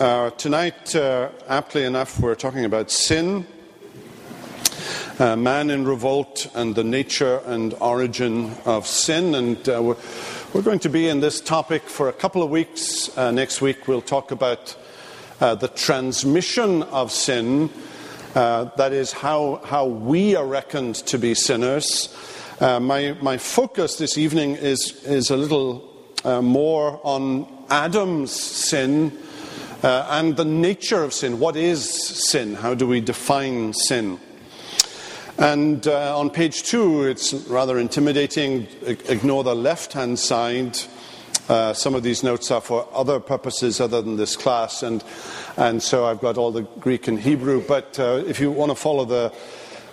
Uh, tonight, uh, aptly enough, we're talking about sin, uh, man in revolt, and the nature and origin of sin. And uh, we're, we're, going to be in this topic for a couple of weeks. Uh, next week, we'll talk about uh, the transmission of sin. that is, how, how we are reckoned to be sinners. my, my focus this evening is, is a little more on Adam's sin uh, and the nature of sin. What is sin? How do we define sin? And uh, on page two, it's rather intimidating. Ignore the left hand side. Uh, some of these notes are for other purposes other than this class, and, and so I've got all the Greek and Hebrew. But uh, if you want to follow the,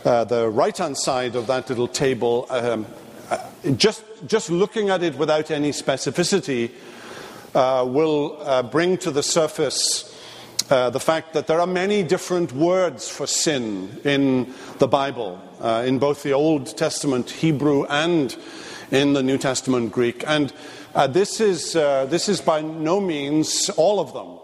uh, the right hand side of that little table, um, uh, just, just looking at it without any specificity, will uh, bring to the surface uh, the fact that there are many different words for sin in the Bible, uh, in both the Old Testament Hebrew and in the New Testament Greek. And uh, this, is, uh, this is by no means all of them.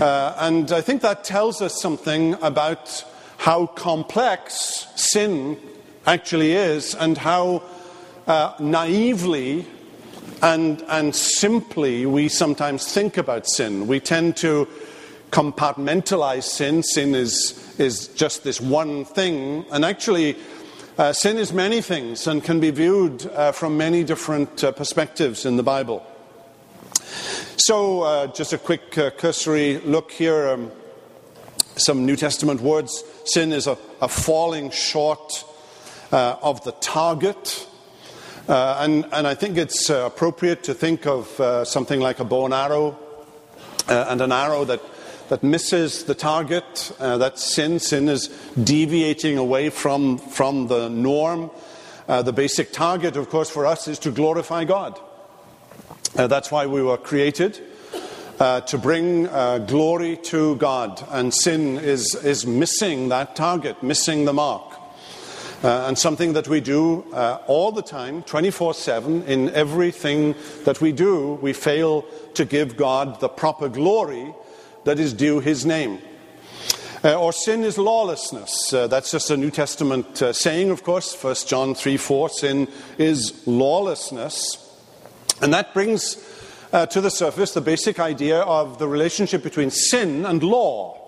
and I think that tells us something about how complex sin actually is and how naively and, and simply, we sometimes think about sin. We tend to compartmentalize sin. Sin is, is just this one thing. And actually, uh, sin is many things and can be viewed uh, from many different uh, perspectives in the Bible. So, uh, just a quick uh, cursory look here. Um, some New Testament words. Sin is a, a falling short uh, of the target. Uh, and, and, I think it's uh, appropriate to think of uh, something like a bow and arrow uh, and an arrow that, that misses the target. Uh, that's sin. Sin is deviating away from, from the norm. Uh, the basic target, of course, for us is to glorify God. that's why we were created. to bring glory to God. And sin is, is missing that target, missing the mark. Uh, and something that we do uh, all the time, 24 7, in everything that we do, we fail to give God the proper glory that is due his name. Uh, or sin is lawlessness. Uh, that's just a New Testament uh, saying, of course. 1 John 3 4, sin is lawlessness. And that brings uh, to the surface the basic idea of the relationship between sin and law.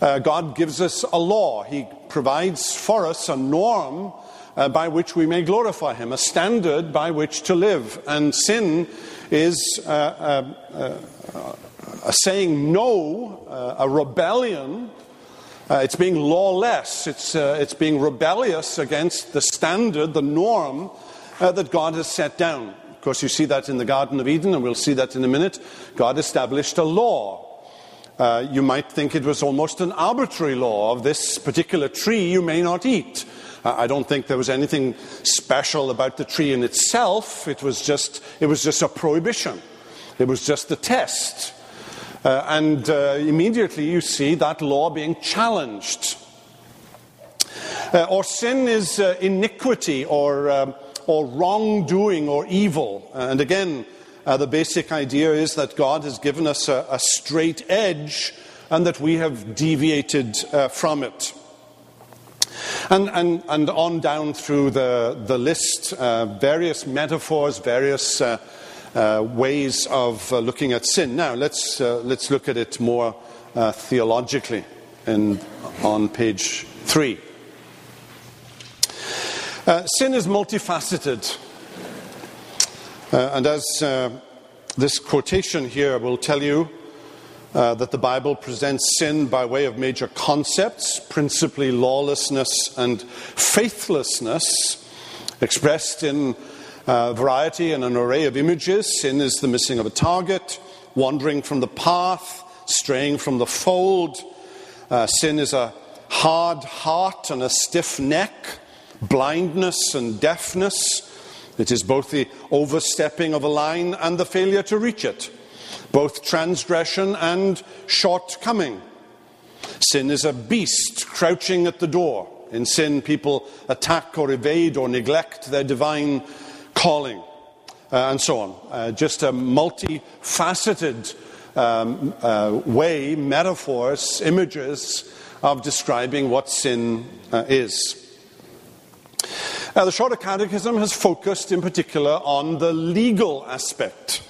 Uh, God gives us a law. He provides for us a norm uh, by which we may glorify Him, a standard by which to live. And sin is uh, uh, uh saying no, uh, a rebellion. it's being lawless, it's, it's being rebellious against the standard, the norm that God has set down. Of course, you see that in the Garden of Eden, and we'll see that in a minute. God established a law uh, you might think it was almost an arbitrary law of this particular tree you may not eat. Uh, I don't think there was anything special about the tree in itself. It was just, it was just a prohibition. It was just a test. Uh, and uh, immediately you see that law being challenged. Uh, or sin is iniquity or, um, or wrongdoing or evil. and again, uh, the basic idea is that God has given us a, a straight edge and that we have deviated uh, from it. And, and, and on down through the, the list, uh, various metaphors, various uh, uh, ways of uh, looking at sin. Now, let's, let's look at it more theologically in, on page three. sin is multifaceted. Uh, and as uh, this quotation here will tell you, uh, that the Bible presents sin by way of major concepts, principally lawlessness and faithlessness, expressed in variety and an array of images. Sin is the missing of a target, wandering from the path, straying from the fold. Uh, sin is a hard heart and a stiff neck, blindness and deafness. It is both the overstepping of a line and the failure to reach it, both transgression and shortcoming. Sin is a beast crouching at the door. In sin, people attack or evade or neglect their divine calling, uh, and so on. Uh, just a multifaceted um, uh, way, metaphors, images of describing what sin uh, is. Uh, the Shorter Catechism has focused in particular on the legal aspect.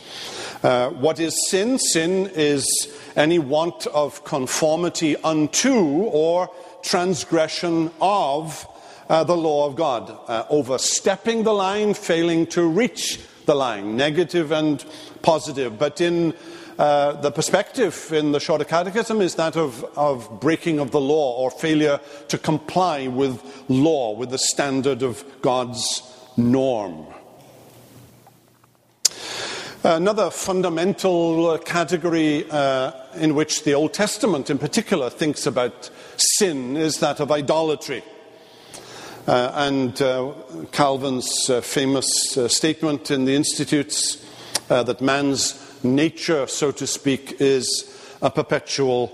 Uh, what is sin? Sin is any want of conformity unto or transgression of uh, the law of God, uh, overstepping the line, failing to reach the line, negative and positive. But in uh, the perspective in the Shorter Catechism is that of, of breaking of the law or failure to comply with law, with the standard of God's norm. Another fundamental category uh, in which the Old Testament in particular thinks about sin is that of idolatry. Uh, and uh, Calvin's uh, famous uh, statement in the Institutes that man's nature, so to speak, is a perpetual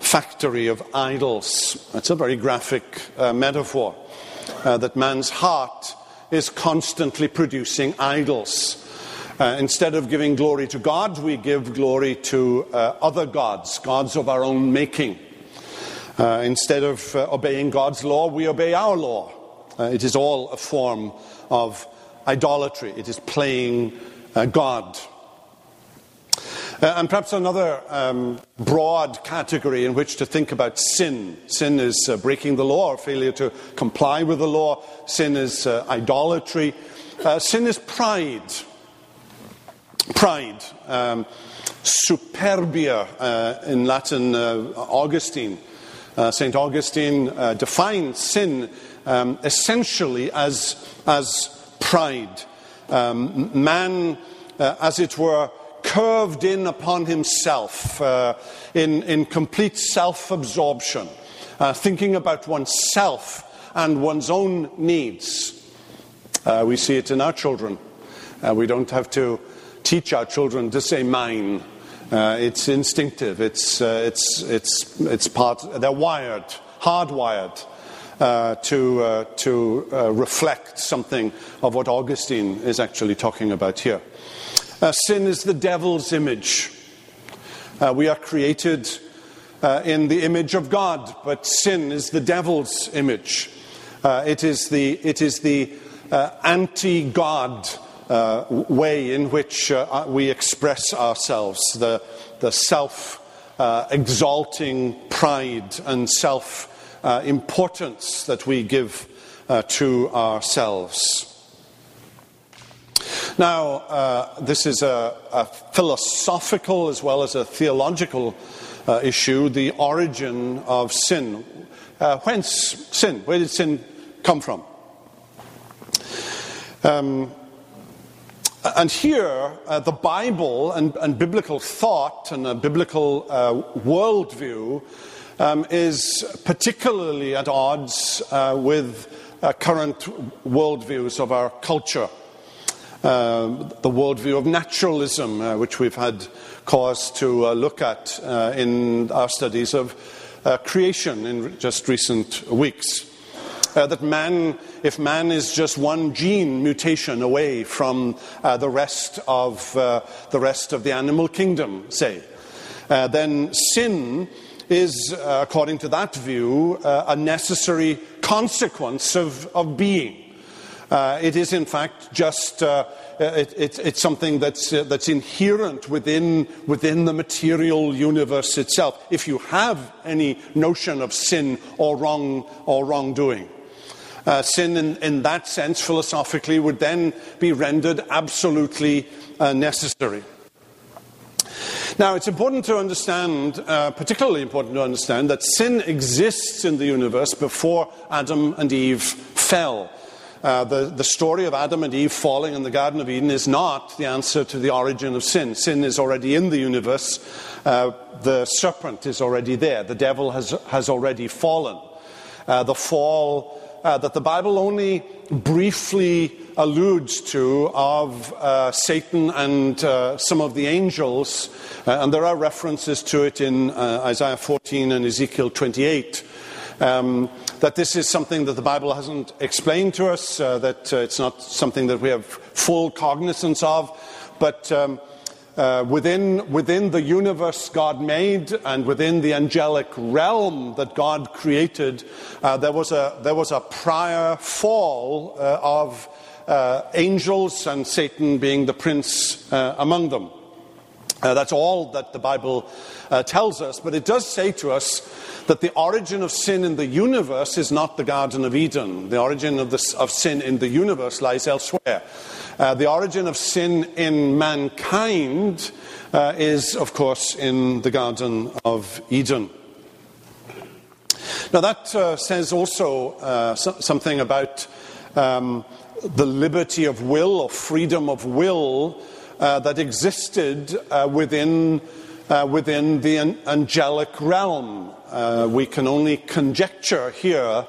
factory of idols. That's a very graphic uh, metaphor. Uh, that man's heart is constantly producing idols. Uh, instead of giving glory to God, we give glory to uh, other gods, gods of our own making. Uh, instead of uh, obeying God's law, we obey our law. it is all a form of idolatry, it is playing God. Uh, and perhaps another um, broad category in which to think about sin. Sin is uh, breaking the law or failure to comply with the law. Sin is uh, idolatry. Uh, sin is pride. Pride. Um, superbia uh, in Latin, uh, Augustine. St. Augustine defines sin um, essentially as, as pride. Um, man, as it were, curved in upon himself uh, in, in complete self absorption, uh, thinking about oneself and one's own needs. Uh, we see it in our children. Uh, we don't have to teach our children to say mine. Uh, it's instinctive. It's, uh, it's, it's, it's part, they're wired, hardwired. Uh, to, uh, to uh, reflect something of what Augustine is actually talking about here. Uh, sin is the devil's image. Uh, we are created uh, in the image of God, but sin is the devil's image. Uh, it is the, it is the uh, anti God uh, way in which we express ourselves, the, the self exalting pride and self importance that we give to ourselves. Now, uh, this is a, a, philosophical as well as a theological uh, issue the origin of sin. Uh, whence sin? Where did sin come from? Um, and here, uh, the Bible and, and, biblical thought and a biblical uh, worldview um, is particularly at odds uh, with current worldviews of our culture. Uh, the worldview of naturalism, uh, which we've had cause to uh, look at uh, in our studies of creation in just recent weeks. that man, if man is just one gene mutation away from the rest of the rest of the animal kingdom, say, then sin is, according to that view, a necessary consequence of, of being. Uh, it is, in fact, just uh, it, it, it's something that's, uh, that's inherent within, within the material universe itself. If you have any notion of sin or wrong or wrongdoing, uh, sin in, in, that sense, philosophically, would then be rendered absolutely uh, necessary. Now, it's important to understand, uh, particularly important to understand, that sin exists in the universe before Adam and Eve fell. Uh, the, the story of Adam and Eve falling in the Garden of Eden is not the answer to the origin of sin. Sin is already in the universe. Uh, the serpent is already there. The devil has, has already fallen. Uh, the fall uh, that the Bible only briefly alludes to of uh, Satan and uh, some of the angels, uh, and there are references to it in uh, Isaiah 14 and Ezekiel 28. Um, that this is something that the Bible hasn't explained to us, uh, that uh, it's not something that we have full cognizance of. But um, uh, within, within the universe God made and within the angelic realm that God created, uh, there, was a, there was a prior fall uh, of uh, angels and Satan being the prince among them. Uh, that's all that the Bible tells us, but it does say to us that the origin of sin in the universe is not the Garden of Eden. The origin of, the, of sin in the universe lies elsewhere. Uh, the origin of sin in mankind uh, is, of course, in the Garden of Eden. Now, that uh, says also uh, so- something about um, the liberty of will or freedom of will uh, that existed uh, within uh, within the an- angelic realm. Uh, we can only conjecture here,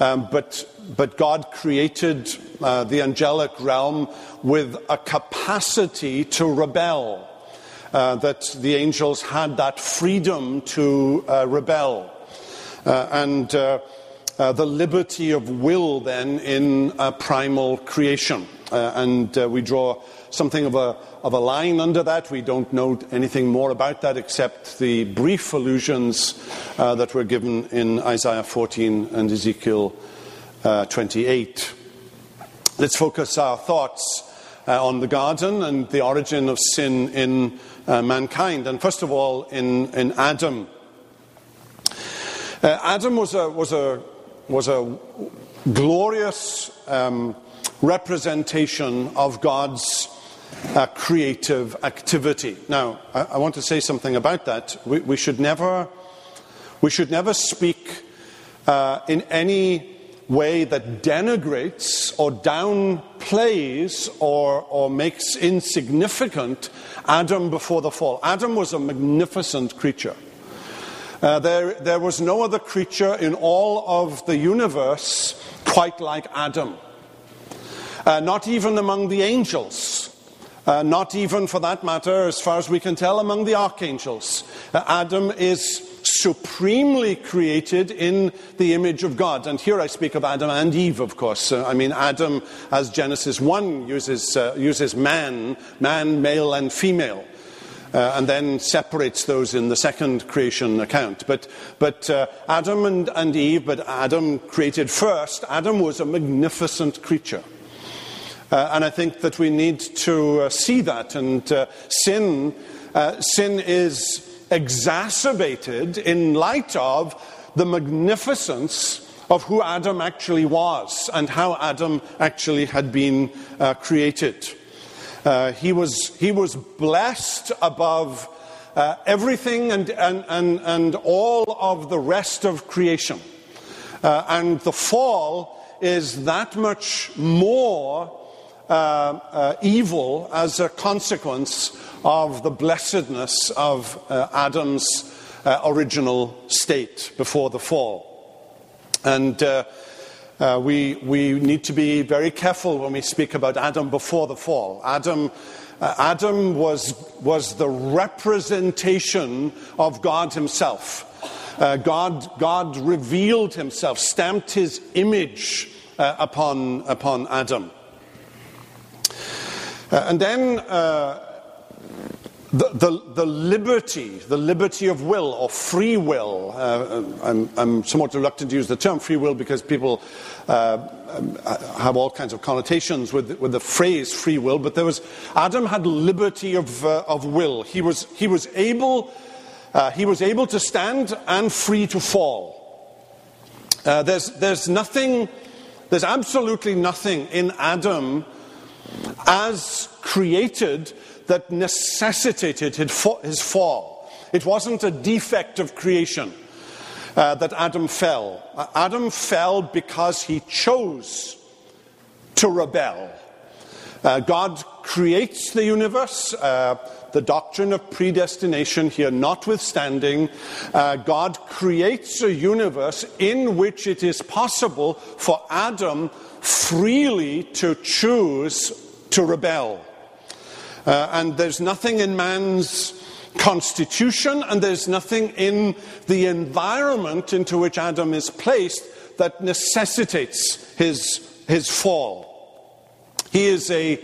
um, but, but God created uh, the angelic realm with a capacity to rebel. Uh, that the angels had that freedom to uh, rebel. Uh, and the liberty of will then in a primal creation. and we draw something of a, of a line under that. We don't know anything more about that except the brief allusions uh, that were given in Isaiah 14 and Ezekiel uh, 28. Let's focus our thoughts uh, on the garden and the origin of sin in uh, mankind. And first of all, in, in Adam. Uh, Adam was a, was a, was a glorious um, representation of God's uh, creative activity. Now, I, I, want to say something about that. We, we should never, we should never speak uh, in any way that denigrates or downplays or, or makes insignificant Adam before the fall. Adam was a magnificent creature. Uh, there, there was no other creature in all of the universe quite like Adam. Uh, not even among the angels. Uh, not even, for that matter, as far as we can tell, among the archangels. Uh, Adam is supremely created in the image of God. And here I speak of Adam and Eve, of course. Uh, I mean, Adam, as Genesis 1 uses, uh, uses man, man, male, and female. Uh, and then separates those in the second creation account. But, but uh, Adam and, and Eve, but Adam created first, Adam was a magnificent creature. Uh, and I think that we need to uh, see that. And uh, sin, uh, sin is exacerbated in light of the magnificence of who Adam actually was and how Adam actually had been uh, created. Uh, he, was, he was blessed above everything and, and, and, and all of the rest of creation. and the fall is that much more evil as a consequence of the blessedness of uh, Adam's uh, original state before the fall. And uh, uh, we, we need to be very careful when we speak about Adam before the fall. Adam, Adam was, was the representation of God Himself. God, God revealed Himself, stamped His image upon, upon Adam. Uh, and then uh, the, the, the, liberty, the liberty of will or free will. Uh, I'm, I'm, somewhat reluctant to use the term free will because people uh, have all kinds of connotations with, with the phrase free will, but there was, Adam had liberty of, uh, of will. He was, he was able, uh, he was able to stand and free to fall. there's, there's nothing, there's absolutely nothing in Adam as created that necessitated his fall. It wasn't a defect of creation uh, that Adam fell. Uh, Adam fell because he chose to rebel. Uh, God creates the universe. Uh, the doctrine of predestination here notwithstanding, uh, God creates a universe in which it is possible for Adam freely to choose to rebel. Uh, and there's nothing in man's constitution and there's nothing in the environment into which Adam is placed that necessitates his, his fall. He is a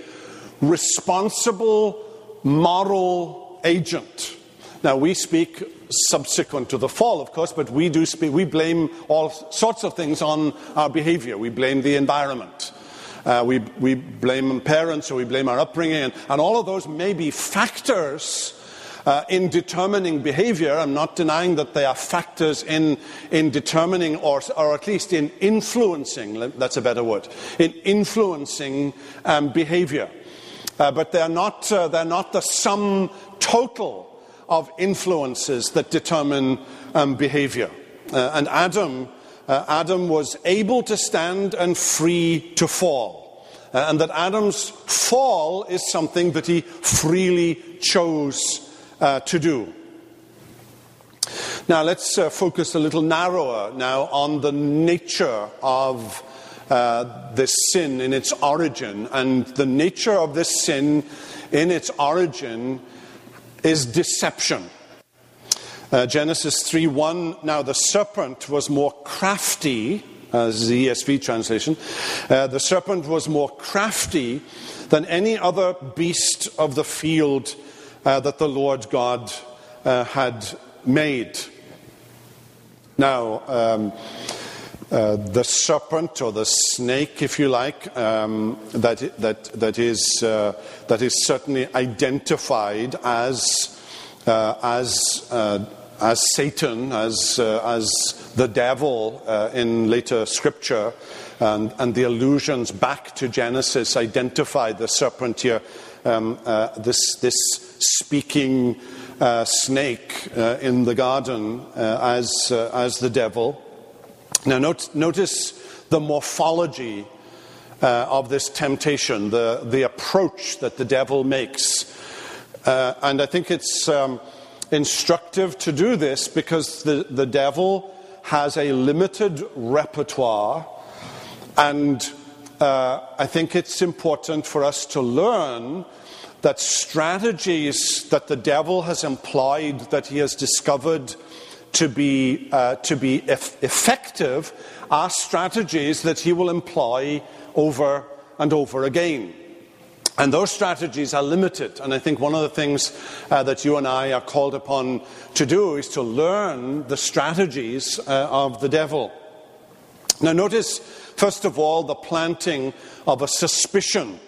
responsible moral agent. Now, we speak subsequent to the fall, of course, but we do speak, we blame all sorts of things on our behavior. We blame the environment. Uh, we, we blame parents or we blame our upbringing, and, and all of those may be factors uh, in determining behavior. I'm not denying that they are factors in, in determining, or, or at least in influencing, that's a better word, in influencing um, behavior. Uh, but they're not, uh, they're not the sum total of influences that determine um, behavior. Uh, and Adam, uh, Adam was able to stand and free to fall. Uh, and that Adam's fall is something that he freely chose uh, to do. Now, let's focus a little narrower now on the nature of uh, this sin in its origin. And the nature of this sin in its origin is deception. Uh, Genesis 3 1. Now the serpent was more crafty, as the ESV translation. Uh, the serpent was more crafty than any other beast of the field uh, that the Lord God uh, had made. Now, um, uh, the serpent or the snake, if you like, um, that, that, that, is, uh, that is certainly identified as, uh, as, uh, as Satan, as, uh, as the devil in later scripture, and, and, the allusions back to Genesis identify the serpent here, um, this, this speaking snake in the garden as, as the devil. Now, note, notice the morphology uh, of this temptation, the, the approach that the devil makes. Uh, and I think it's um, instructive to do this because the, the devil has a limited repertoire, and uh, I think it's important for us to learn that strategies that the devil has employed, that he has discovered to be, uh, to be effective are strategies that he will employ over and over again. And those strategies are limited. And I think one of the things uh, that you and I are called upon to do is to learn the strategies uh, of the devil. Now, notice, first of all, the planting of a suspicion.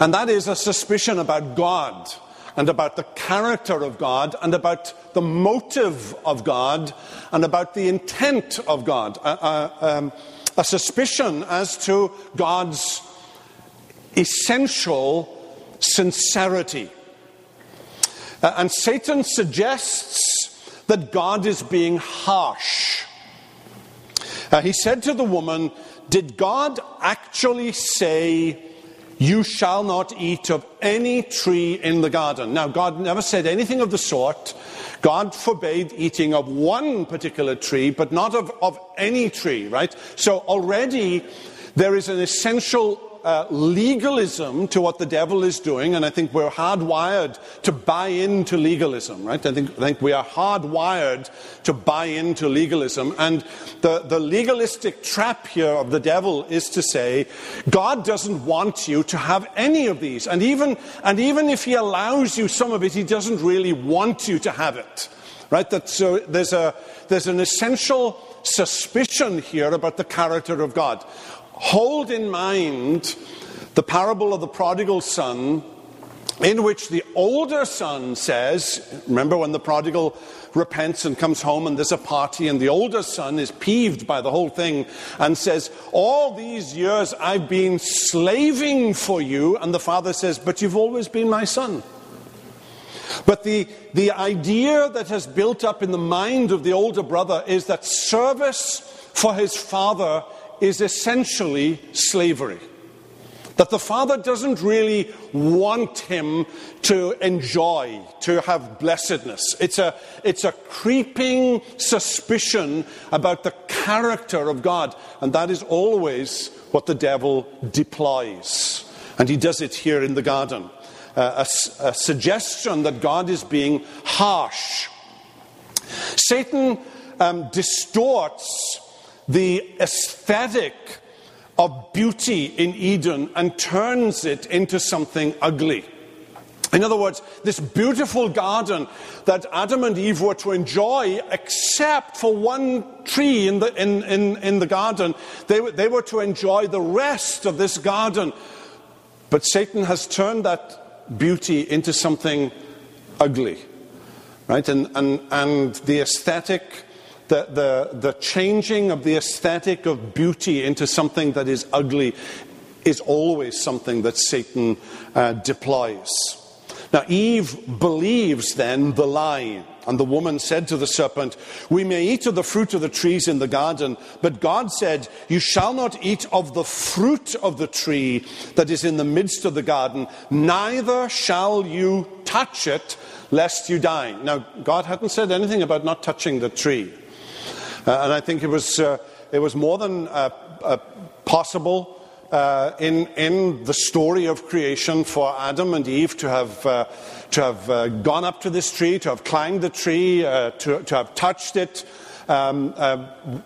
And that is a suspicion about God and about the character of God and about the motive of God and about the intent of God. Uh, um, a suspicion as to God's essential sincerity. Uh, and Satan suggests that God is being harsh. Uh, he said to the woman, Did God actually say, you shall not eat of any tree in the garden. Now, God never said anything of the sort. God forbade eating of one particular tree, but not of, of any tree, right? So already there is an essential uh, legalism to what the devil is doing, and I think we're hardwired to buy into legalism, right? I think, I think we are hardwired to buy into legalism. And the, the legalistic trap here of the devil is to say, God doesn't want you to have any of these. And even, and even if he allows you some of it, he doesn't really want you to have it. Right? That, so there's, a, there's an essential suspicion here about the character of God hold in mind the parable of the prodigal son, in which the older son says, Remember when the prodigal repents and comes home and there's a party, and the older son is peeved by the whole thing and says, All these years I've been slaving for you. And the father says, But you've always been my son. But the, the idea that has built up in the mind of the older brother is that service for his father is essentially slavery. That the father doesn't really want him to enjoy, to have blessedness. It's a, it's a creeping suspicion about the character of God, and that is always what the devil deploys. And he does it here in the garden. Uh, a, a suggestion that God is being harsh. Satan um, distorts the aesthetic of beauty in Eden and turns it into something ugly. In other words, this beautiful garden that Adam and Eve were to enjoy, except for one tree in the, in, in, in the garden, they, they were to enjoy the rest of this garden. But Satan has turned that beauty into something ugly, right? And, and, and the aesthetic, the, the, the changing of the aesthetic of beauty into something that is ugly is always something that Satan uh, deploys. Now, Eve believes then the lie. And the woman said to the serpent, We may eat of the fruit of the trees in the garden, but God said, You shall not eat of the fruit of the tree that is in the midst of the garden, neither shall you touch it, lest you die. Now, God hadn't said anything about not touching the tree. Uh, and I think it was, uh, it was more than uh, possible uh, in, in the story of creation for Adam and Eve to have, uh, to have uh, gone up to this tree, to have climbed the tree, to, to have touched it. Um,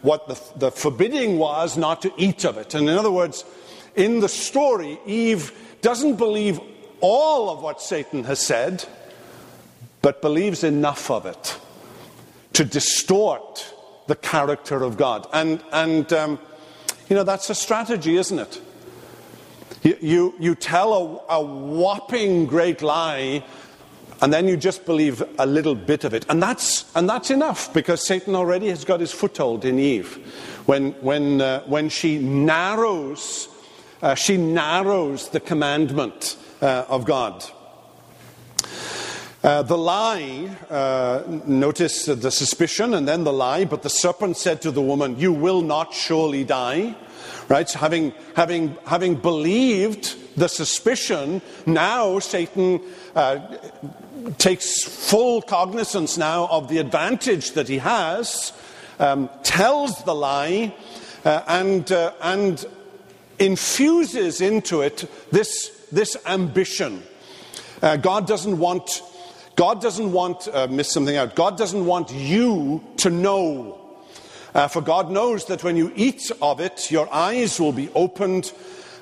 what the, the forbidding was not to eat of it. And in other words, in the story, Eve doesn't believe all of what Satan has said, but believes enough of it to distort the character of God. And, and um, you know, that's a strategy, isn't it? You, you, you tell a, a whopping great lie, and then you just believe a little bit of it. And that's, and that's enough because Satan already has got his foothold in Eve. When, when, uh, when she narrows, uh, she narrows the commandment uh, of God. Uh, the lie, uh, notice the suspicion and then the lie, but the serpent said to the woman, You will not surely die. Right? So having, having, having believed the suspicion, now Satan uh, takes full cognizance now of the advantage that he has, um, tells the lie, uh, and, uh, and infuses into it this, this ambition. Uh, God doesn't want, God doesn't want, uh, miss something out, God doesn't want you to know uh, for God knows that when you eat of it, your eyes will be opened.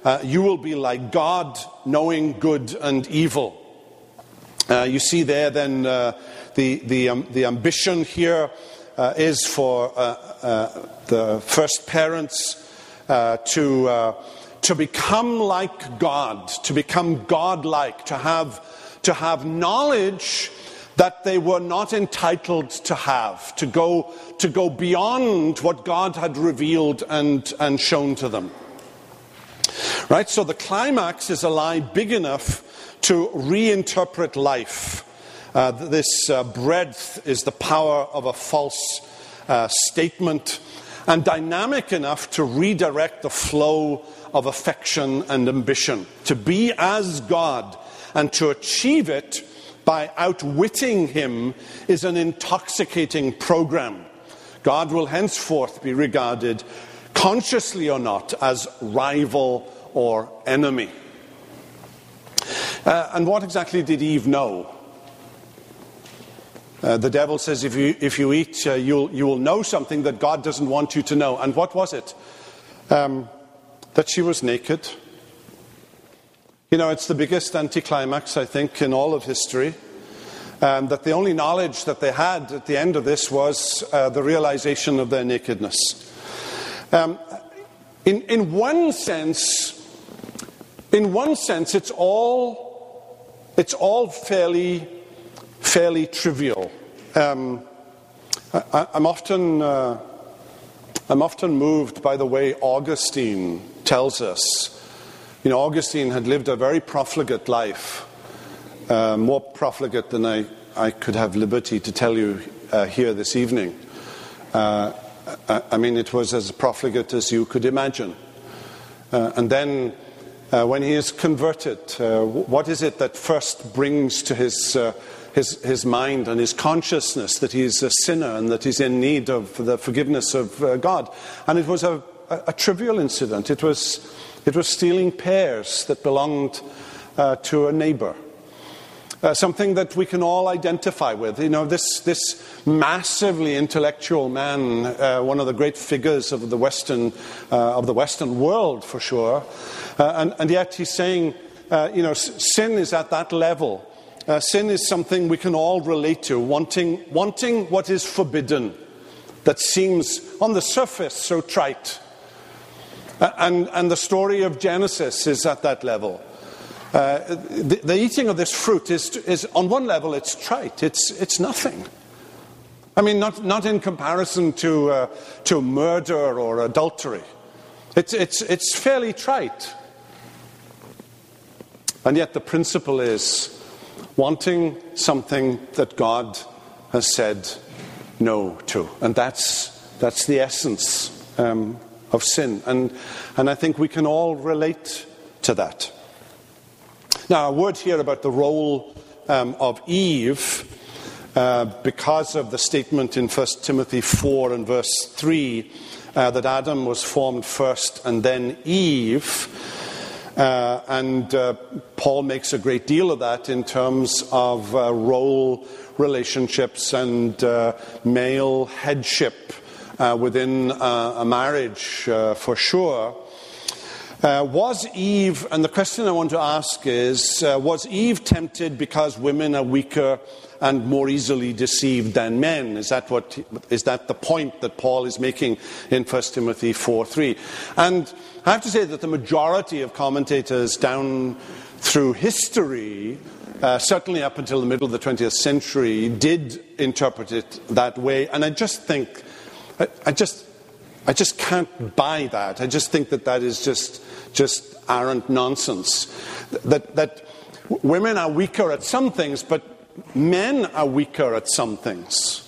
Uh, you will be like God, knowing good and evil. Uh, you see there then uh, the, the, um, the ambition here uh, is for the first parents to, to become like God, to become God-like, to have, to have knowledge that they were not entitled to have, to go, to go beyond what God had revealed and, and shown to them. Right? So the climax is a lie big enough to reinterpret life. Uh, this uh, breadth is the power of a false uh, statement, and dynamic enough to redirect the flow of affection and ambition. To be as God and to achieve it by outwitting him is an intoxicating program. God will henceforth be regarded, consciously or not, as rival or enemy. Uh, and what exactly did Eve know? Uh, the devil says, if you, if you eat, uh, you'll, you will know something that God doesn't want you to know. And what was it? Um, that she was naked you know, it's the biggest anticlimax, I think, in all of history. Um, that the only knowledge that they had at the end of this was uh, the realization of their nakedness. Um, in, in one sense, in one sense, it's all, it's all fairly, fairly trivial. Um, I, am often, uh, I'm often moved by the way Augustine tells us you know, Augustine had lived a very profligate life, uh, more profligate than I, I could have liberty to tell you uh, here this evening. Uh, I, I, mean, it was as profligate as you could imagine. Uh, and then, uh, when he is converted, uh, what is it that first brings to his, his, his mind and his consciousness that he's a sinner and that he's in need of the forgiveness of God? And it was a, a, a trivial incident. It was it was stealing pears that belonged uh, to a neighbor. Uh, something that we can all identify with. You know, this, this massively intellectual man, uh, one of the great figures of the Western, uh, of the Western world for sure, uh, and, and, yet he's saying, uh, you know, sin is at that level uh, sin is something we can all relate to, wanting, wanting what is forbidden, that seems on the surface so trite. Uh, and, and the story of Genesis is at that level. Uh, the, the, eating of this fruit is, is, on one level, it's trite, it's, it's nothing. I mean, not, not in comparison to, uh, to murder or adultery. It's, it's, it's fairly trite. And yet, the principle is wanting something that God has said no to. And that's, that's the essence um, of sin. And, and I think we can all relate to that. Now, a word here about the role um, of Eve, uh, because of the statement in 1 Timothy 4 and verse 3 uh, that Adam was formed first and then Eve. Uh, and uh, Paul makes a great deal of that in terms of uh, role relationships and uh, male headship within a marriage, for sure. Uh, was Eve, and the question I want to ask is uh, Was Eve tempted because women are weaker and more easily deceived than men? Is that, what, is that the point that Paul is making in 1 Timothy 4 3? And I have to say that the majority of commentators down through history, uh, certainly up until the middle of the 20th century, did interpret it that way. And I just think, I, I just I just can't buy that. I just think that that is just, just arrant nonsense. That, that women are weaker at some things, but men are weaker at some things.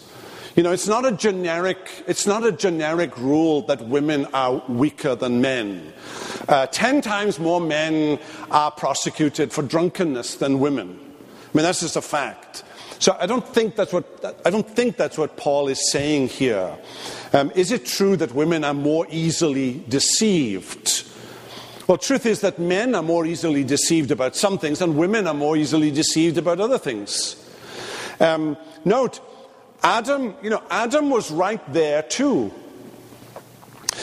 You know, it's not a generic, it's not a generic rule that women are weaker than men. Uh, ten times more men are prosecuted for drunkenness than women. I mean, that's just a fact. So I don't think that's what, I don't think that's what Paul is saying here. Um, is it true that women are more easily deceived? Well, truth is that men are more easily deceived about some things, and women are more easily deceived about other things. Um, note, Adam, you know, Adam was right there too.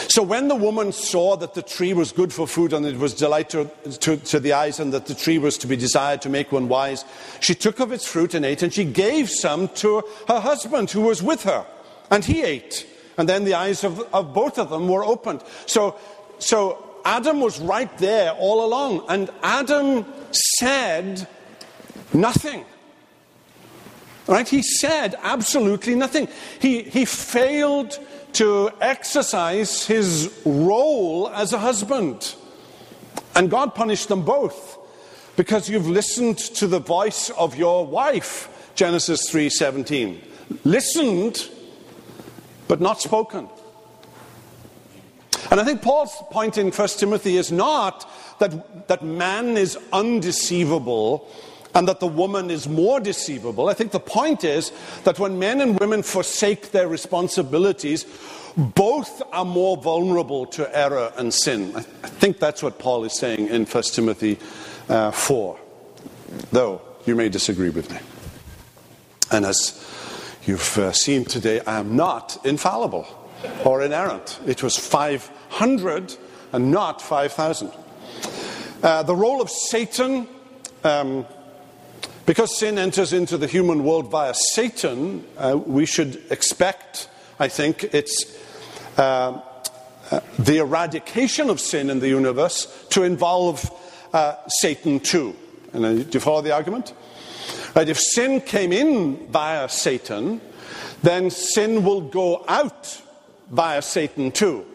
So when the woman saw that the tree was good for food and it was delight to, to, to, the eyes and that the tree was to be desired to make one wise, she took of its fruit and ate, and she gave some to her husband who was with her, and he ate. And then the eyes of, of both of them were opened. So, so Adam was right there all along. And Adam said nothing. Right? He said absolutely nothing. He, he failed to exercise his role as a husband. And God punished them both because you've listened to the voice of your wife, Genesis 3:17. Listened but not spoken. And I think Paul's point in 1 Timothy is not that, that man is undeceivable and that the woman is more deceivable. I think the point is that when men and women forsake their responsibilities, both are more vulnerable to error and sin. I think that's what Paul is saying in 1 Timothy uh, 4, though you may disagree with me. And as you've uh, seen today, I am not infallible or inerrant. It was 500 and not 5,000. Uh, the role of Satan, um, because sin enters into the human world via Satan, uh, we should expect, I think, it's uh, uh the eradication of sin in the universe to involve uh, Satan too. And, uh, do you follow the argument? Right, if sin came in via Satan, then sin will go out via Satan too.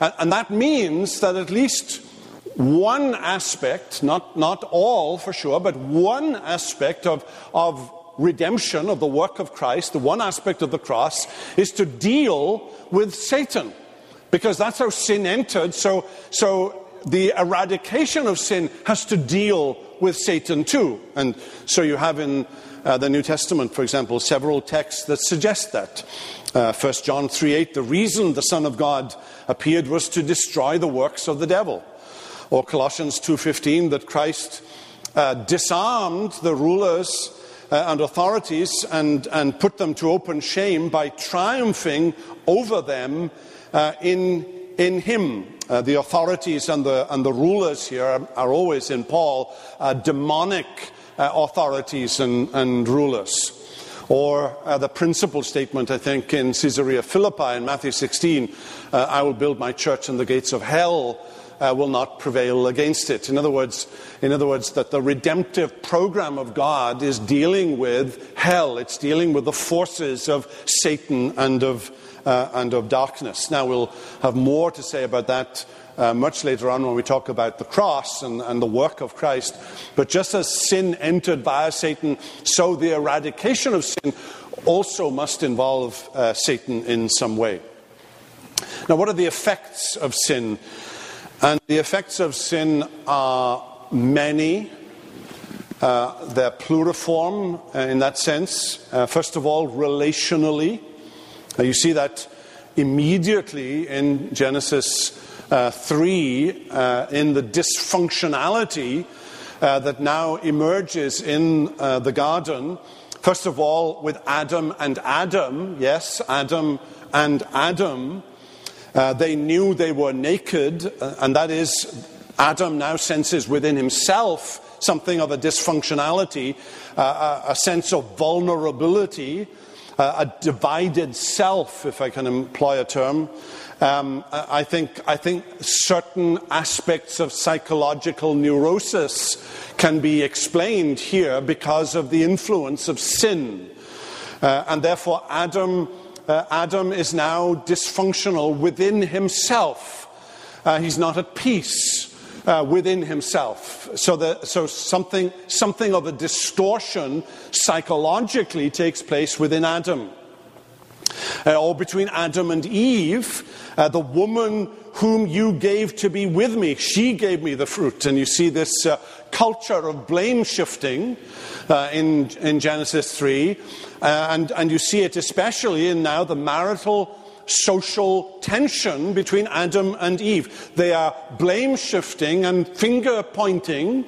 And, and that means that at least one aspect, not, not all for sure, but one aspect of, of redemption, of the work of Christ, the one aspect of the cross, is to deal with Satan. Because that's how sin entered. So, so the eradication of sin has to deal with Satan too. And so you have in uh, the New Testament, for example, several texts that suggest that. Uh, 1 John 3 8, the reason the Son of God appeared was to destroy the works of the devil. Or Colossians 2.15, that Christ uh, disarmed the rulers uh, and authorities and, and put them to open shame by triumphing over them uh, in, in Him. Uh, the authorities and the, and the rulers here are, always in Paul demonic uh, authorities and, and rulers. Or uh, the principal statement, I think, in Caesarea Philippi in Matthew 16 uh, I will build my church and the gates of hell uh, will not prevail against it. In other, words, in other words, that the redemptive program of God is dealing with hell, it's dealing with the forces of Satan and of, uh, and of darkness. Now, we'll have more to say about that uh, much later on when we talk about the cross and, and, the work of Christ. But just as sin entered via Satan, so the eradication of sin also must involve uh, Satan in some way. Now, what are the effects of sin? And the effects of sin are many. Uh, they're pluriform uh, in that sense. Uh, first of all, relationally. You see that immediately in Genesis uh, 3 uh, in the dysfunctionality uh, that now emerges in uh, the garden. First of all, with Adam and Adam, yes, Adam and Adam, uh, they knew they were naked, uh, and that is, Adam now senses within himself something of a dysfunctionality, a sense of vulnerability, a divided self, if I can employ a term. Um, I, think, I think certain aspects of psychological neurosis can be explained here because of the influence of sin. Uh, and therefore, Adam, uh, Adam is now dysfunctional within himself. Uh, he's not at peace. Uh, within himself. So, the, so something, something of a distortion psychologically takes place within Adam. Uh, or between Adam and Eve, uh, the woman whom you gave to be with me, she gave me the fruit. And you see this uh, culture of blame shifting uh, in, in Genesis 3. Uh, and, and you see it especially in now the marital social tension between Adam and Eve. They are blame shifting and finger pointing,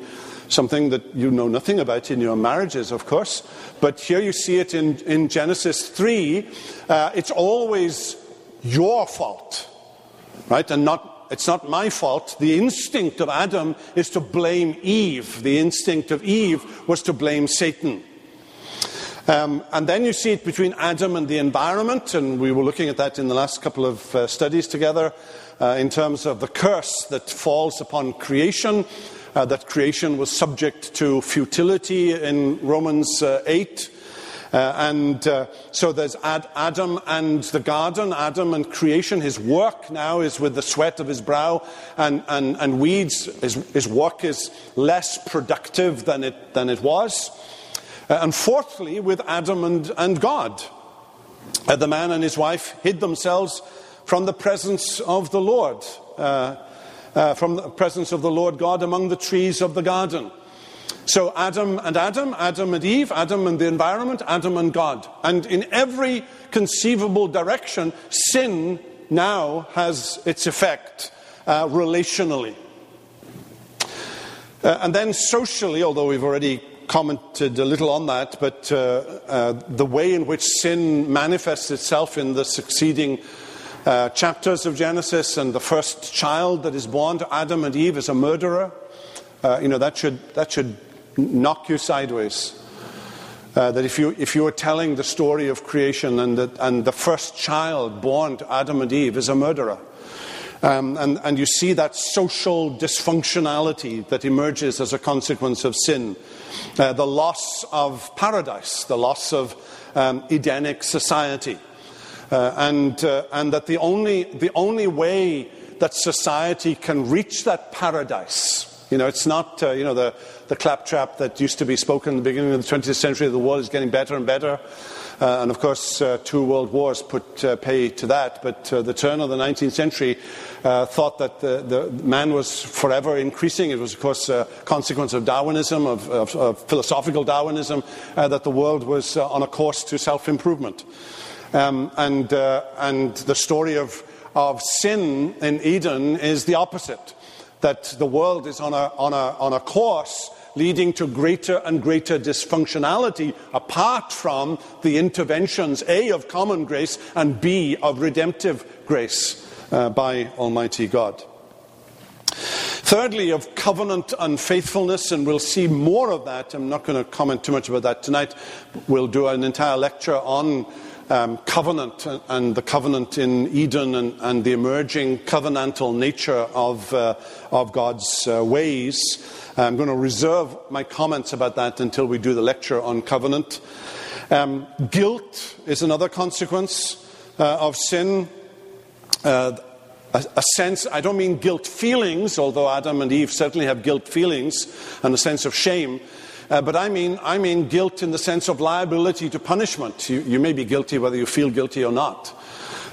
something that you know nothing about in your marriages, of course. But here you see it in, in Genesis 3. Uh, it's always your fault, right? And not, it's not my fault. The instinct of Adam is to blame Eve. The instinct of Eve was to blame Satan. Um, and then you see it between Adam and the environment, and we were looking at that in the last couple of uh, studies together uh, in terms of the curse that falls upon creation, uh, that creation was subject to futility in Romans uh, 8. Uh, and uh, so there's Ad- Adam and the garden, Adam and creation. His work now is with the sweat of his brow and, and, and weeds. His, his work is less productive than it, than it was. Uh, and fourthly, with Adam and, and God. Uh, the man and his wife hid themselves from the presence of the Lord, uh, uh, from the presence of the Lord God among the trees of the garden. So Adam and Adam, Adam and Eve, Adam and the environment, Adam and God. And in every conceivable direction, sin now has its effect uh, relationally. Uh, and then socially, although we've already commented a little on that, but uh, uh the way in which sin manifests itself in the succeeding uh, chapters of Genesis and the first child that is born to Adam and Eve is a murderer. You know, that should, that should knock you sideways. Uh, that if you, if you are telling the story of creation and, that, and the first child born to Adam and Eve is a murderer, um, and, and you see that social dysfunctionality that emerges as a consequence of sin, uh, the loss of paradise, the loss of um, Edenic society, uh, and, uh, and that the only, the only way that society can reach that paradise, you know, it's not, uh, you know, the, the claptrap that used to be spoken in the beginning of the 20th century, the world is getting better and better. Uh, and of course, uh, two world wars put uh, pay to that. But uh, the turn of the 19th century uh, thought that the, the, man was forever increasing. It was, of course, a consequence of Darwinism, of, of, of philosophical Darwinism, uh, that the world was on a course to self improvement. Um, and, and the story of, of sin in Eden is the opposite that the world is on a, on a, on a course leading to greater and greater dysfunctionality apart from the interventions, A, of common grace, and B, of redemptive grace uh, by Almighty God. Thirdly, of covenant unfaithfulness, and we'll see more of that. I'm not going to comment too much about that tonight. We'll do an entire lecture on um, covenant and the covenant in Eden and, and the emerging covenantal nature of, uh, of God's uh, ways. I'm going to reserve my comments about that until we do the lecture on covenant. Um, guilt is another consequence uh, of sin. Uh, a, a, sense, I don't mean guilt feelings, although Adam and Eve certainly have guilt feelings and a sense of shame. Uh, but I mean, I mean guilt in the sense of liability to punishment. You, you may be guilty whether you feel guilty or not.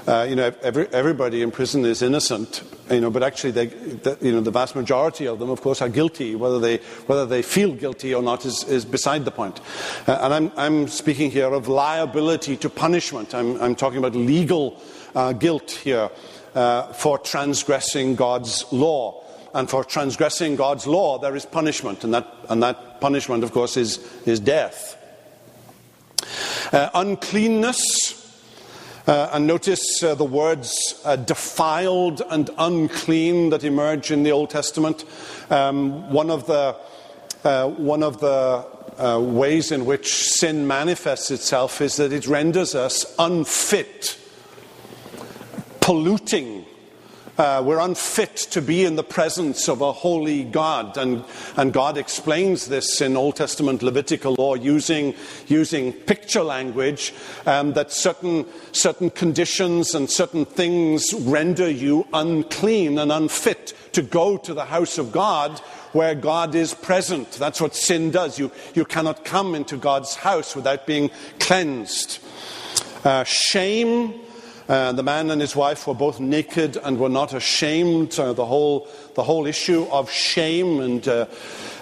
Uh, you know, every, everybody in prison is innocent, you know, but actually, they, the, you know, the vast majority of them, of course, are guilty. Whether they, whether they feel guilty or not is, is beside the point. Uh, and I'm, I'm speaking here of liability to punishment. I'm, I'm talking about legal uh, guilt here uh, for transgressing God's law. And for transgressing God's law, there is punishment, and that, and that punishment, of course, is, is death. Uh, uncleanness. Uh, and notice uh, the words uh, defiled and unclean that emerge in the Old Testament. Um, one of the, uh, one of the uh, ways in which sin manifests itself is that it renders us unfit, polluting uh, we're unfit to be in the presence of a holy God. And, and God explains this in Old Testament Levitical law using, using picture language um, that certain, certain conditions and certain things render you unclean and unfit to go to the house of God where God is present. That's what sin does. You, you cannot come into God's house without being cleansed. Uh, shame uh, the man and his wife were both naked and were not ashamed. Uh, the, whole, the whole issue of shame, and uh,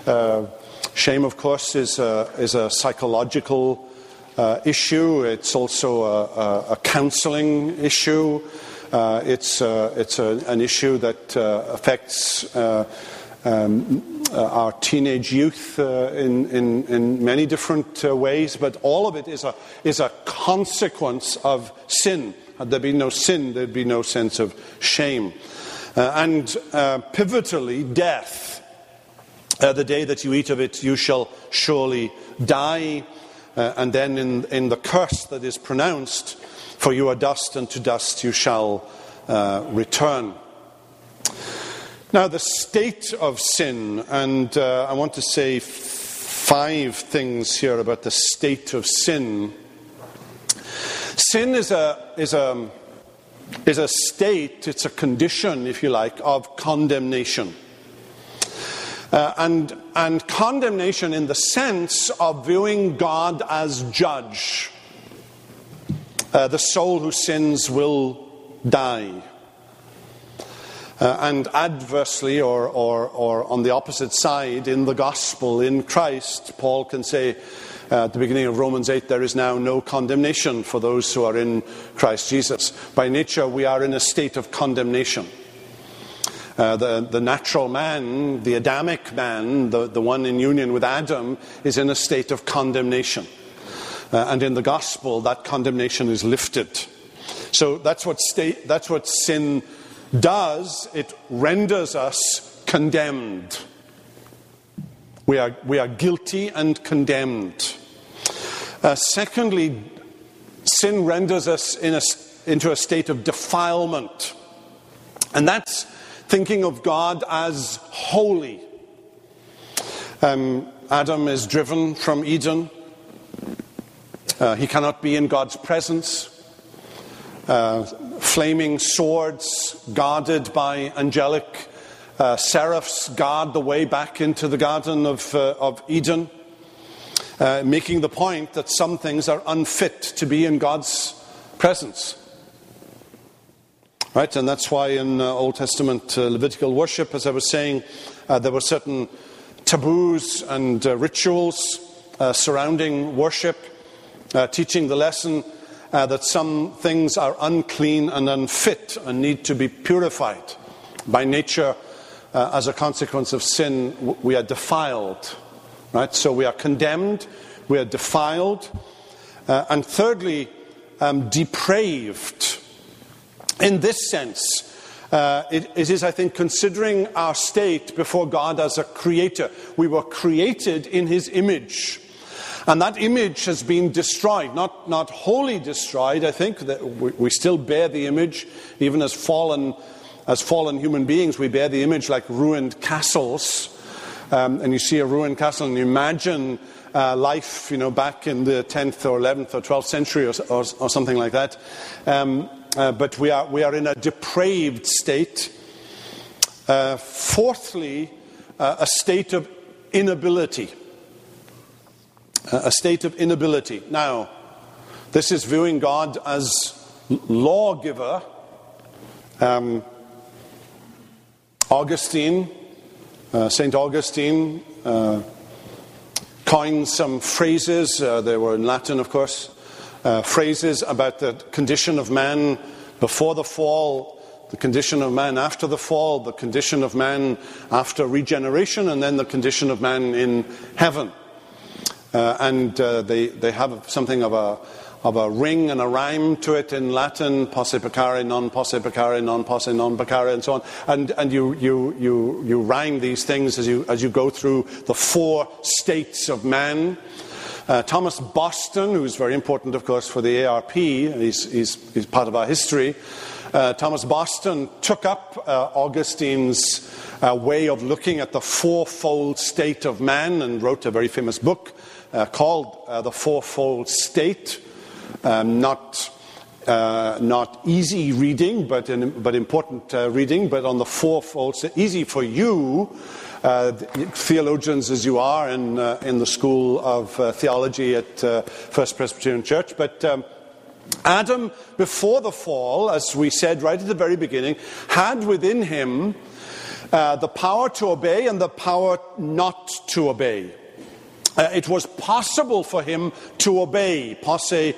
uh shame, of course, is a, is a psychological uh, issue. It's also a, a, a counseling issue. Uh, it's it's an issue that affects um, our teenage youth in, in, in, many different ways, but all of it is a, is a consequence of sin. Had there been no sin, there'd be no sense of shame. Uh, and uh, pivotally, death. Uh, the day that you eat of it, you shall surely die. Uh, and then in, in, the curse that is pronounced, for you are dust, and to dust you shall uh, return. Now, the state of sin, and uh, I want to say five things here about the state of sin. Sin is a, is, a, is a state, it's a condition, if you like, of condemnation. Uh, and, and condemnation in the sense of viewing God as judge. Uh, the soul who sins will die. Uh, and adversely, or, or, or on the opposite side, in the gospel, in Christ, Paul can say, uh, at the beginning of Romans 8, there is now no condemnation for those who are in Christ Jesus. By nature, we are in a state of condemnation. Uh, the, the natural man, the Adamic man, the, the one in union with Adam, is in a state of condemnation. Uh, and in the gospel, that condemnation is lifted. So that's what, state, that's what sin does. It renders us condemned. We are, we are guilty and condemned. Uh, secondly, sin renders us in a, into a state of defilement. And that's thinking of God as holy. Um, Adam is driven from Eden. Uh, he cannot be in God's presence. Uh, flaming swords guarded by angelic uh, seraphs guard the way back into the Garden of, uh, of Eden, uh, making the point that some things are unfit to be in God's presence. Right, and that's why in uh, Old Testament uh, Levitical worship, as I was saying, uh, there were certain taboos and rituals surrounding worship, teaching the lesson that some things are unclean and unfit and need to be purified. By nature, uh, as a consequence of sin, we are defiled. Right? So we are condemned, we are defiled, uh, and thirdly, um, depraved. In this sense, Uh, it, it is, I think, considering our state before God as a creator. We were created in his image. And that image has been destroyed, not, not wholly destroyed. I think that we, we still bear the image, even as fallen, as fallen human beings, we bear the image like ruined castles. Um, and you see a ruined castle and you imagine uh, life, you know, back in the 10th or 11th or 12th century or, or, or something like that. Um, uh, but we are, we are in a depraved state. Uh, fourthly, uh, a state of inability a state of inability. Now, this is viewing God as lawgiver. Um, Augustine, uh, St. Augustine, uh, coined some phrases, uh, they were in Latin, of course, uh, phrases about the condition of man before the fall, the condition of man after the fall, the condition of man after regeneration, and then the condition of man in heaven. Uh, and they, they have something of a, of a ring and a rhyme to it in Latin, posse peccare, non posse peccare, non posse non peccare, and so on. And, and you, you, you, you rhyme these things as you, as you go through the four states of man. Uh, Thomas Boston, who's very important, of course, for the ARP, he's, he's, he's part of our history. Uh, Thomas Boston took up uh, Augustine's uh, way of looking at the fourfold state of man and wrote a very famous book uh, called uh, the fourfold state. Um, not, uh, not easy reading, but, in, but important uh, reading, but on the fourfold state. Easy for you, uh, theologians as you are in, uh, in the School of Theology at First Presbyterian Church, but um, Adam, before the fall, as we said right at the very beginning, had within him uh, the power to obey and the power not to obey. Uh, it was possible for him to obey, posse,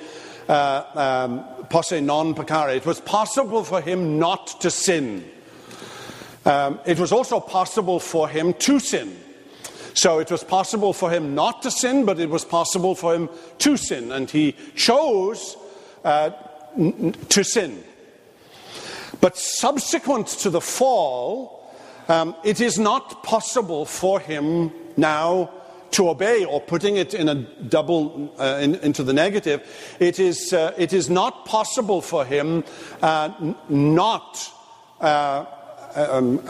uh, um, posse non peccare. It was possible for him not to sin. Um, it was also possible for him to sin. So it was possible for him not to sin, but it was possible for him to sin. And he chose uh, n- to sin. But subsequent to the fall, um, it is not possible for him now to obey, or putting it in a double uh, in, into the negative, it is, uh, it is not possible for him uh, not. Uh, um,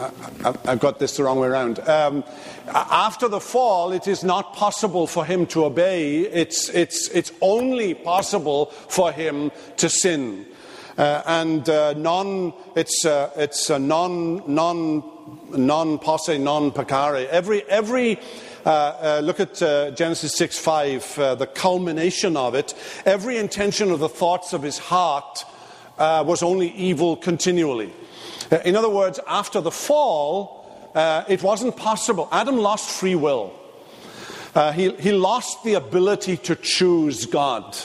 I, have got this the wrong way around. Um, after the fall, it is not possible for him to obey. It's, it's, it's only possible for him to sin. Uh, and uh, non, it's, uh, it's a non, non, non posse, non peccare. Every, every uh, uh, look at uh, Genesis 6 5, uh, the culmination of it. Every intention of the thoughts of his heart was only evil continually. In other words, after the fall, it wasn't possible. Adam lost free will. he, he lost the ability to choose God.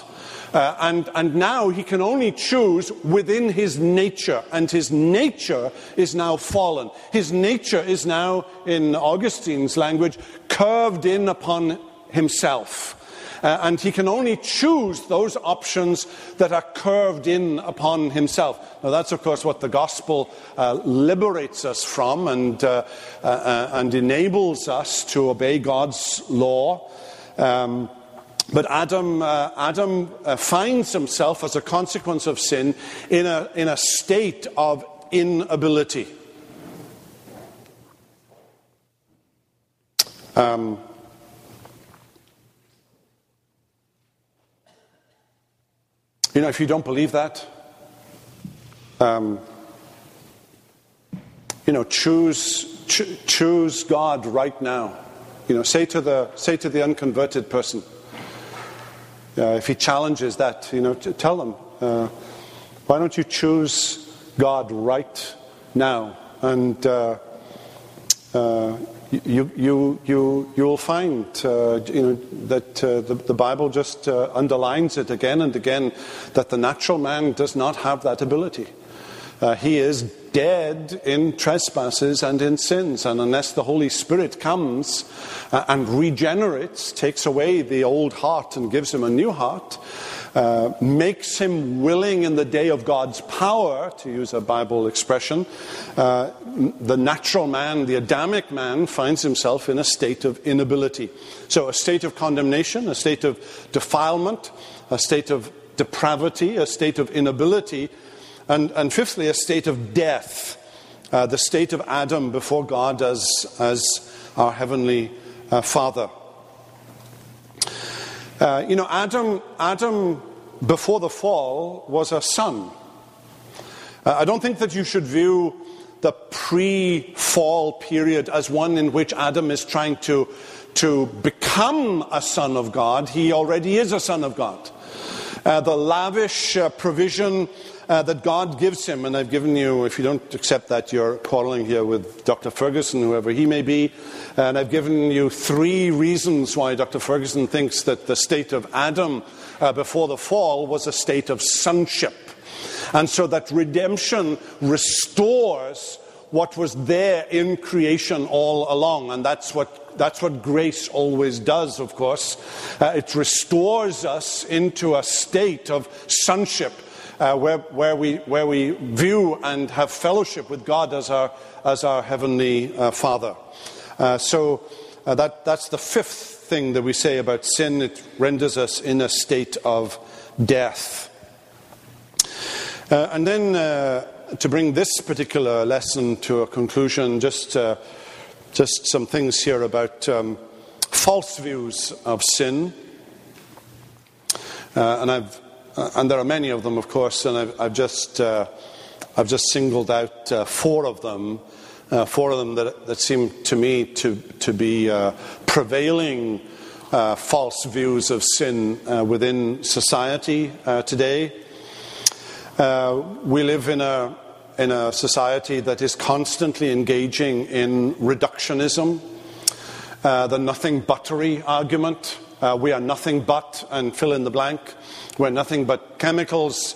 Uh, and, and now he can only choose within his nature, and his nature is now fallen. His nature is now, in Augustine's language, curved in upon himself. Uh, and he can only choose those options that are curved in upon himself. Now, that's, of course, what the gospel uh, liberates us from and, uh, uh, uh and enables us to obey God's law. Um, but Adam, uh, Adam uh, finds himself, as a consequence of sin, in a, in a state of inability. Um, you know, if you don't believe that, um, you know, choose, cho- choose God right now. You know, say to the, say to the unconverted person, uh, if he challenges that, you know, tell them, uh, why don't you choose God right now? And uh, uh you, you, you, you will find uh, you know, that uh, the, the, Bible just underlines it again and again that the natural man does not have that ability. he is dead in trespasses and in sins. And unless the Holy Spirit comes uh, and regenerates, takes away the old heart and gives him a new heart, uh, makes him willing in the day of God's power, to use a Bible expression. Uh, the natural man, the Adamic man, finds himself in a state of inability. So, a state of condemnation, a state of defilement, a state of depravity, a state of inability, and, and fifthly, a state of death, uh, the state of Adam before God as, as our heavenly uh, Father. Uh, you know, Adam, Adam, before the fall, was a son. Uh, I don't think that you should view the pre fall period as one in which Adam is trying to, to become a son of God. He already is a son of God. Uh, the lavish uh, provision uh, that God gives him. And I've given you, if you don't accept that, you're quarreling here with Dr. Ferguson, whoever he may be. And I've given you three reasons why Dr. Ferguson thinks that the state of Adam uh, before the fall was a state of sonship. And so that redemption restores what was there in creation all along. And that's what, that's what grace always does, of course. Uh, it restores us into a state of sonship uh, where, where, we, where we view and have fellowship with God as our, as our Heavenly uh, Father. Uh, so uh, that, that's the fifth thing that we say about sin. It renders us in a state of death. Uh, and then uh, to bring this particular lesson to a conclusion, just, just some things here about um, false views of sin. and I've uh, and there are many of them, of course, and I've, I've just, uh, I've just singled out uh, four of them, uh, four of them that, that seem to me to, to be uh, prevailing uh, false views of sin within society today. we live in a, in a society that is constantly engaging in reductionism, the nothing buttery argument. we are nothing but, and fill in the blank. We're nothing but chemicals.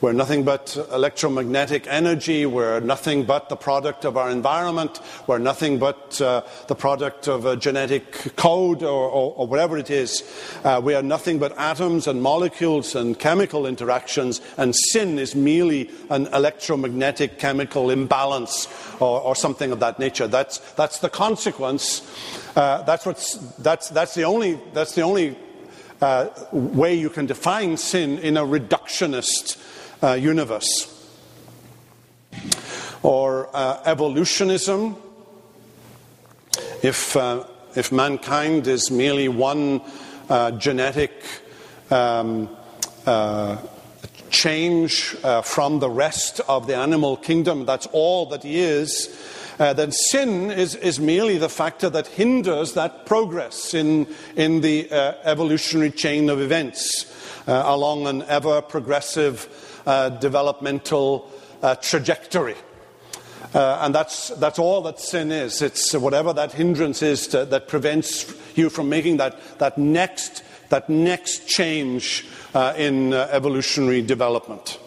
We're nothing but electromagnetic energy. We're nothing but the product of our environment. We're nothing but uh, the product of a genetic code or, or, or whatever it is. Uh, we are nothing but atoms and molecules and chemical interactions, and sin is merely an electromagnetic chemical imbalance or, or something of that nature. That's, that's the consequence. Uh, that's, what's, that's, that's, the only, that's the only uh, way you can define sin in a reductionist uh, universe. Or uh, evolutionism. If, uh, if mankind is merely one uh, genetic um, uh, change from the rest of the animal kingdom, that's all that he is uh, then sin is, is merely the factor that hinders that progress in, in the uh, evolutionary chain of events uh, along an ever progressive uh, developmental uh, trajectory. Uh, and that's, that's all that sin is. It's whatever that hindrance is to, that prevents you from making that, that, next, that next change in evolutionary development.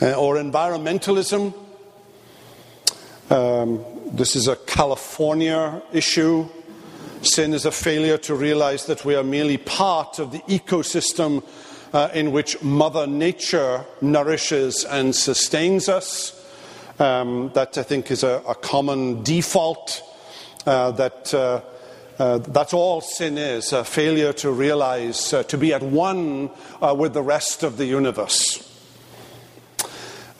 or environmentalism, um, this is a California issue. Sin is a failure to realize that we are merely part of the ecosystem uh, in which Mother Nature nourishes and sustains us. Um, that, I think, is a, a common default. Uh, that uh, uh that's all sin is a failure to realize, uh, to be at one uh, with the rest of the universe.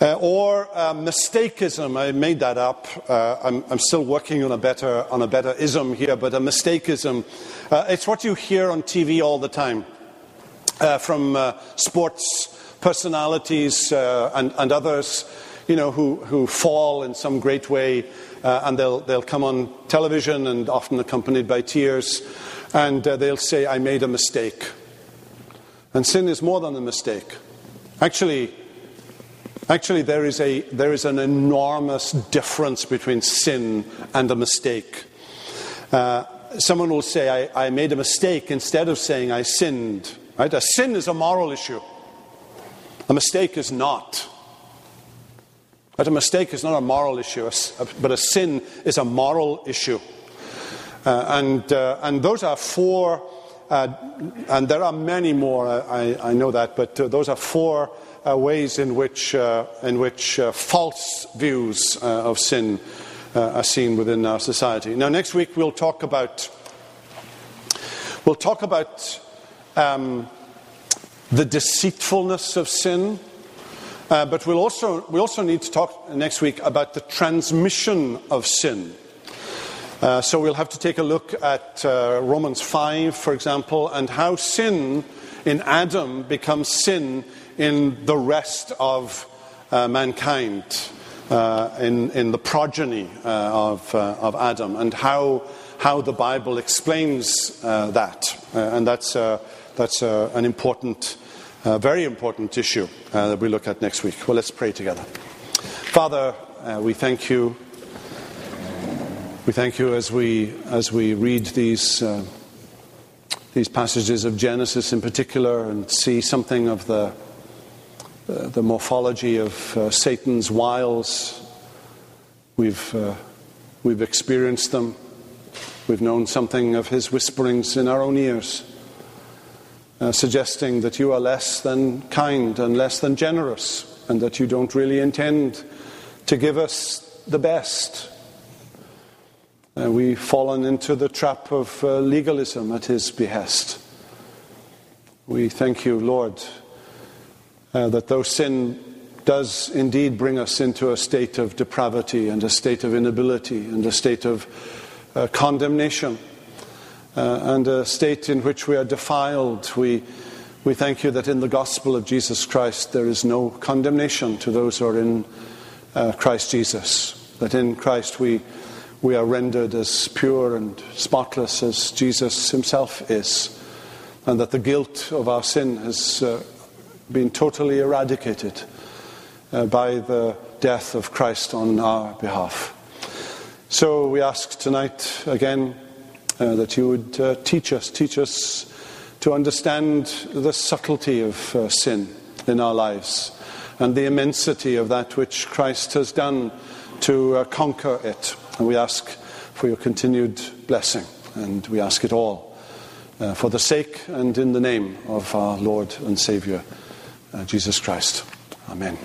Uh, or uh, mistakeism, I made that up. Uh, I'm, I'm, still working on a better on a better ism here, but a mistakeism. Uh, it's what you hear on TV all the time uh, from uh, sports personalities and, and, others, you know, who, who fall in some great way, and they'll they'll come on television and often accompanied by tears, and they'll say, "I made a mistake." And sin is more than a mistake. Actually, Actually, there is, a, there is an enormous difference between sin and a mistake. Uh, someone will say, I, I, made a mistake instead of saying I sinned. Right? A sin is a moral issue, a mistake is not. But a mistake is not a moral issue, but a sin is a moral issue. Uh, and, uh, and those are four uh, and there are many more, I, I know that, but uh, those are four ways in which, uh, in which uh, false views uh, of sin are seen within our society. Now, next week we'll talk about, we'll talk about um, the deceitfulness of sin. Uh, but we'll also, we also need to talk next week about the transmission of sin. Uh, so we'll have to take a look at uh, Romans 5, for example, and how sin in Adam becomes sin in the rest of uh, mankind, uh, in, in the progeny uh, of, of Adam, and how, how the Bible explains that. and that's, that's an important very important issue uh, that we look at next week. Well, let's pray together. Father, uh, we thank you. We thank you as we, as we read these, uh, these passages of Genesis in particular and see something of the, uh, the morphology of uh, Satan's wiles. We've, uh, we've experienced them. We've known something of his whisperings in our own ears uh, suggesting that you are less than kind and less than generous, and that you don't really intend to give us the best. Uh, we've fallen into the trap of uh, legalism at his behest. We thank you, Lord, uh, that though sin does indeed bring us into a state of depravity and a state of inability and a state of uh, condemnation, uh, and a state in which we are defiled. We, we thank you that in the gospel of Jesus Christ there is no condemnation to those who are in uh, Christ Jesus. That in Christ we, we are rendered as pure and spotless as Jesus himself is. And that the guilt of our sin has uh, been totally eradicated uh, by the death of Christ on our behalf. So we ask tonight again uh, that you would uh, teach us, teach us to understand the subtlety of uh, sin in our lives and the immensity of that which Christ has done to uh, conquer it. And we ask for your continued blessing, and we ask it all uh, for the sake and in the name of our Lord and Saviour, Uh, Jesus Christ. Amen.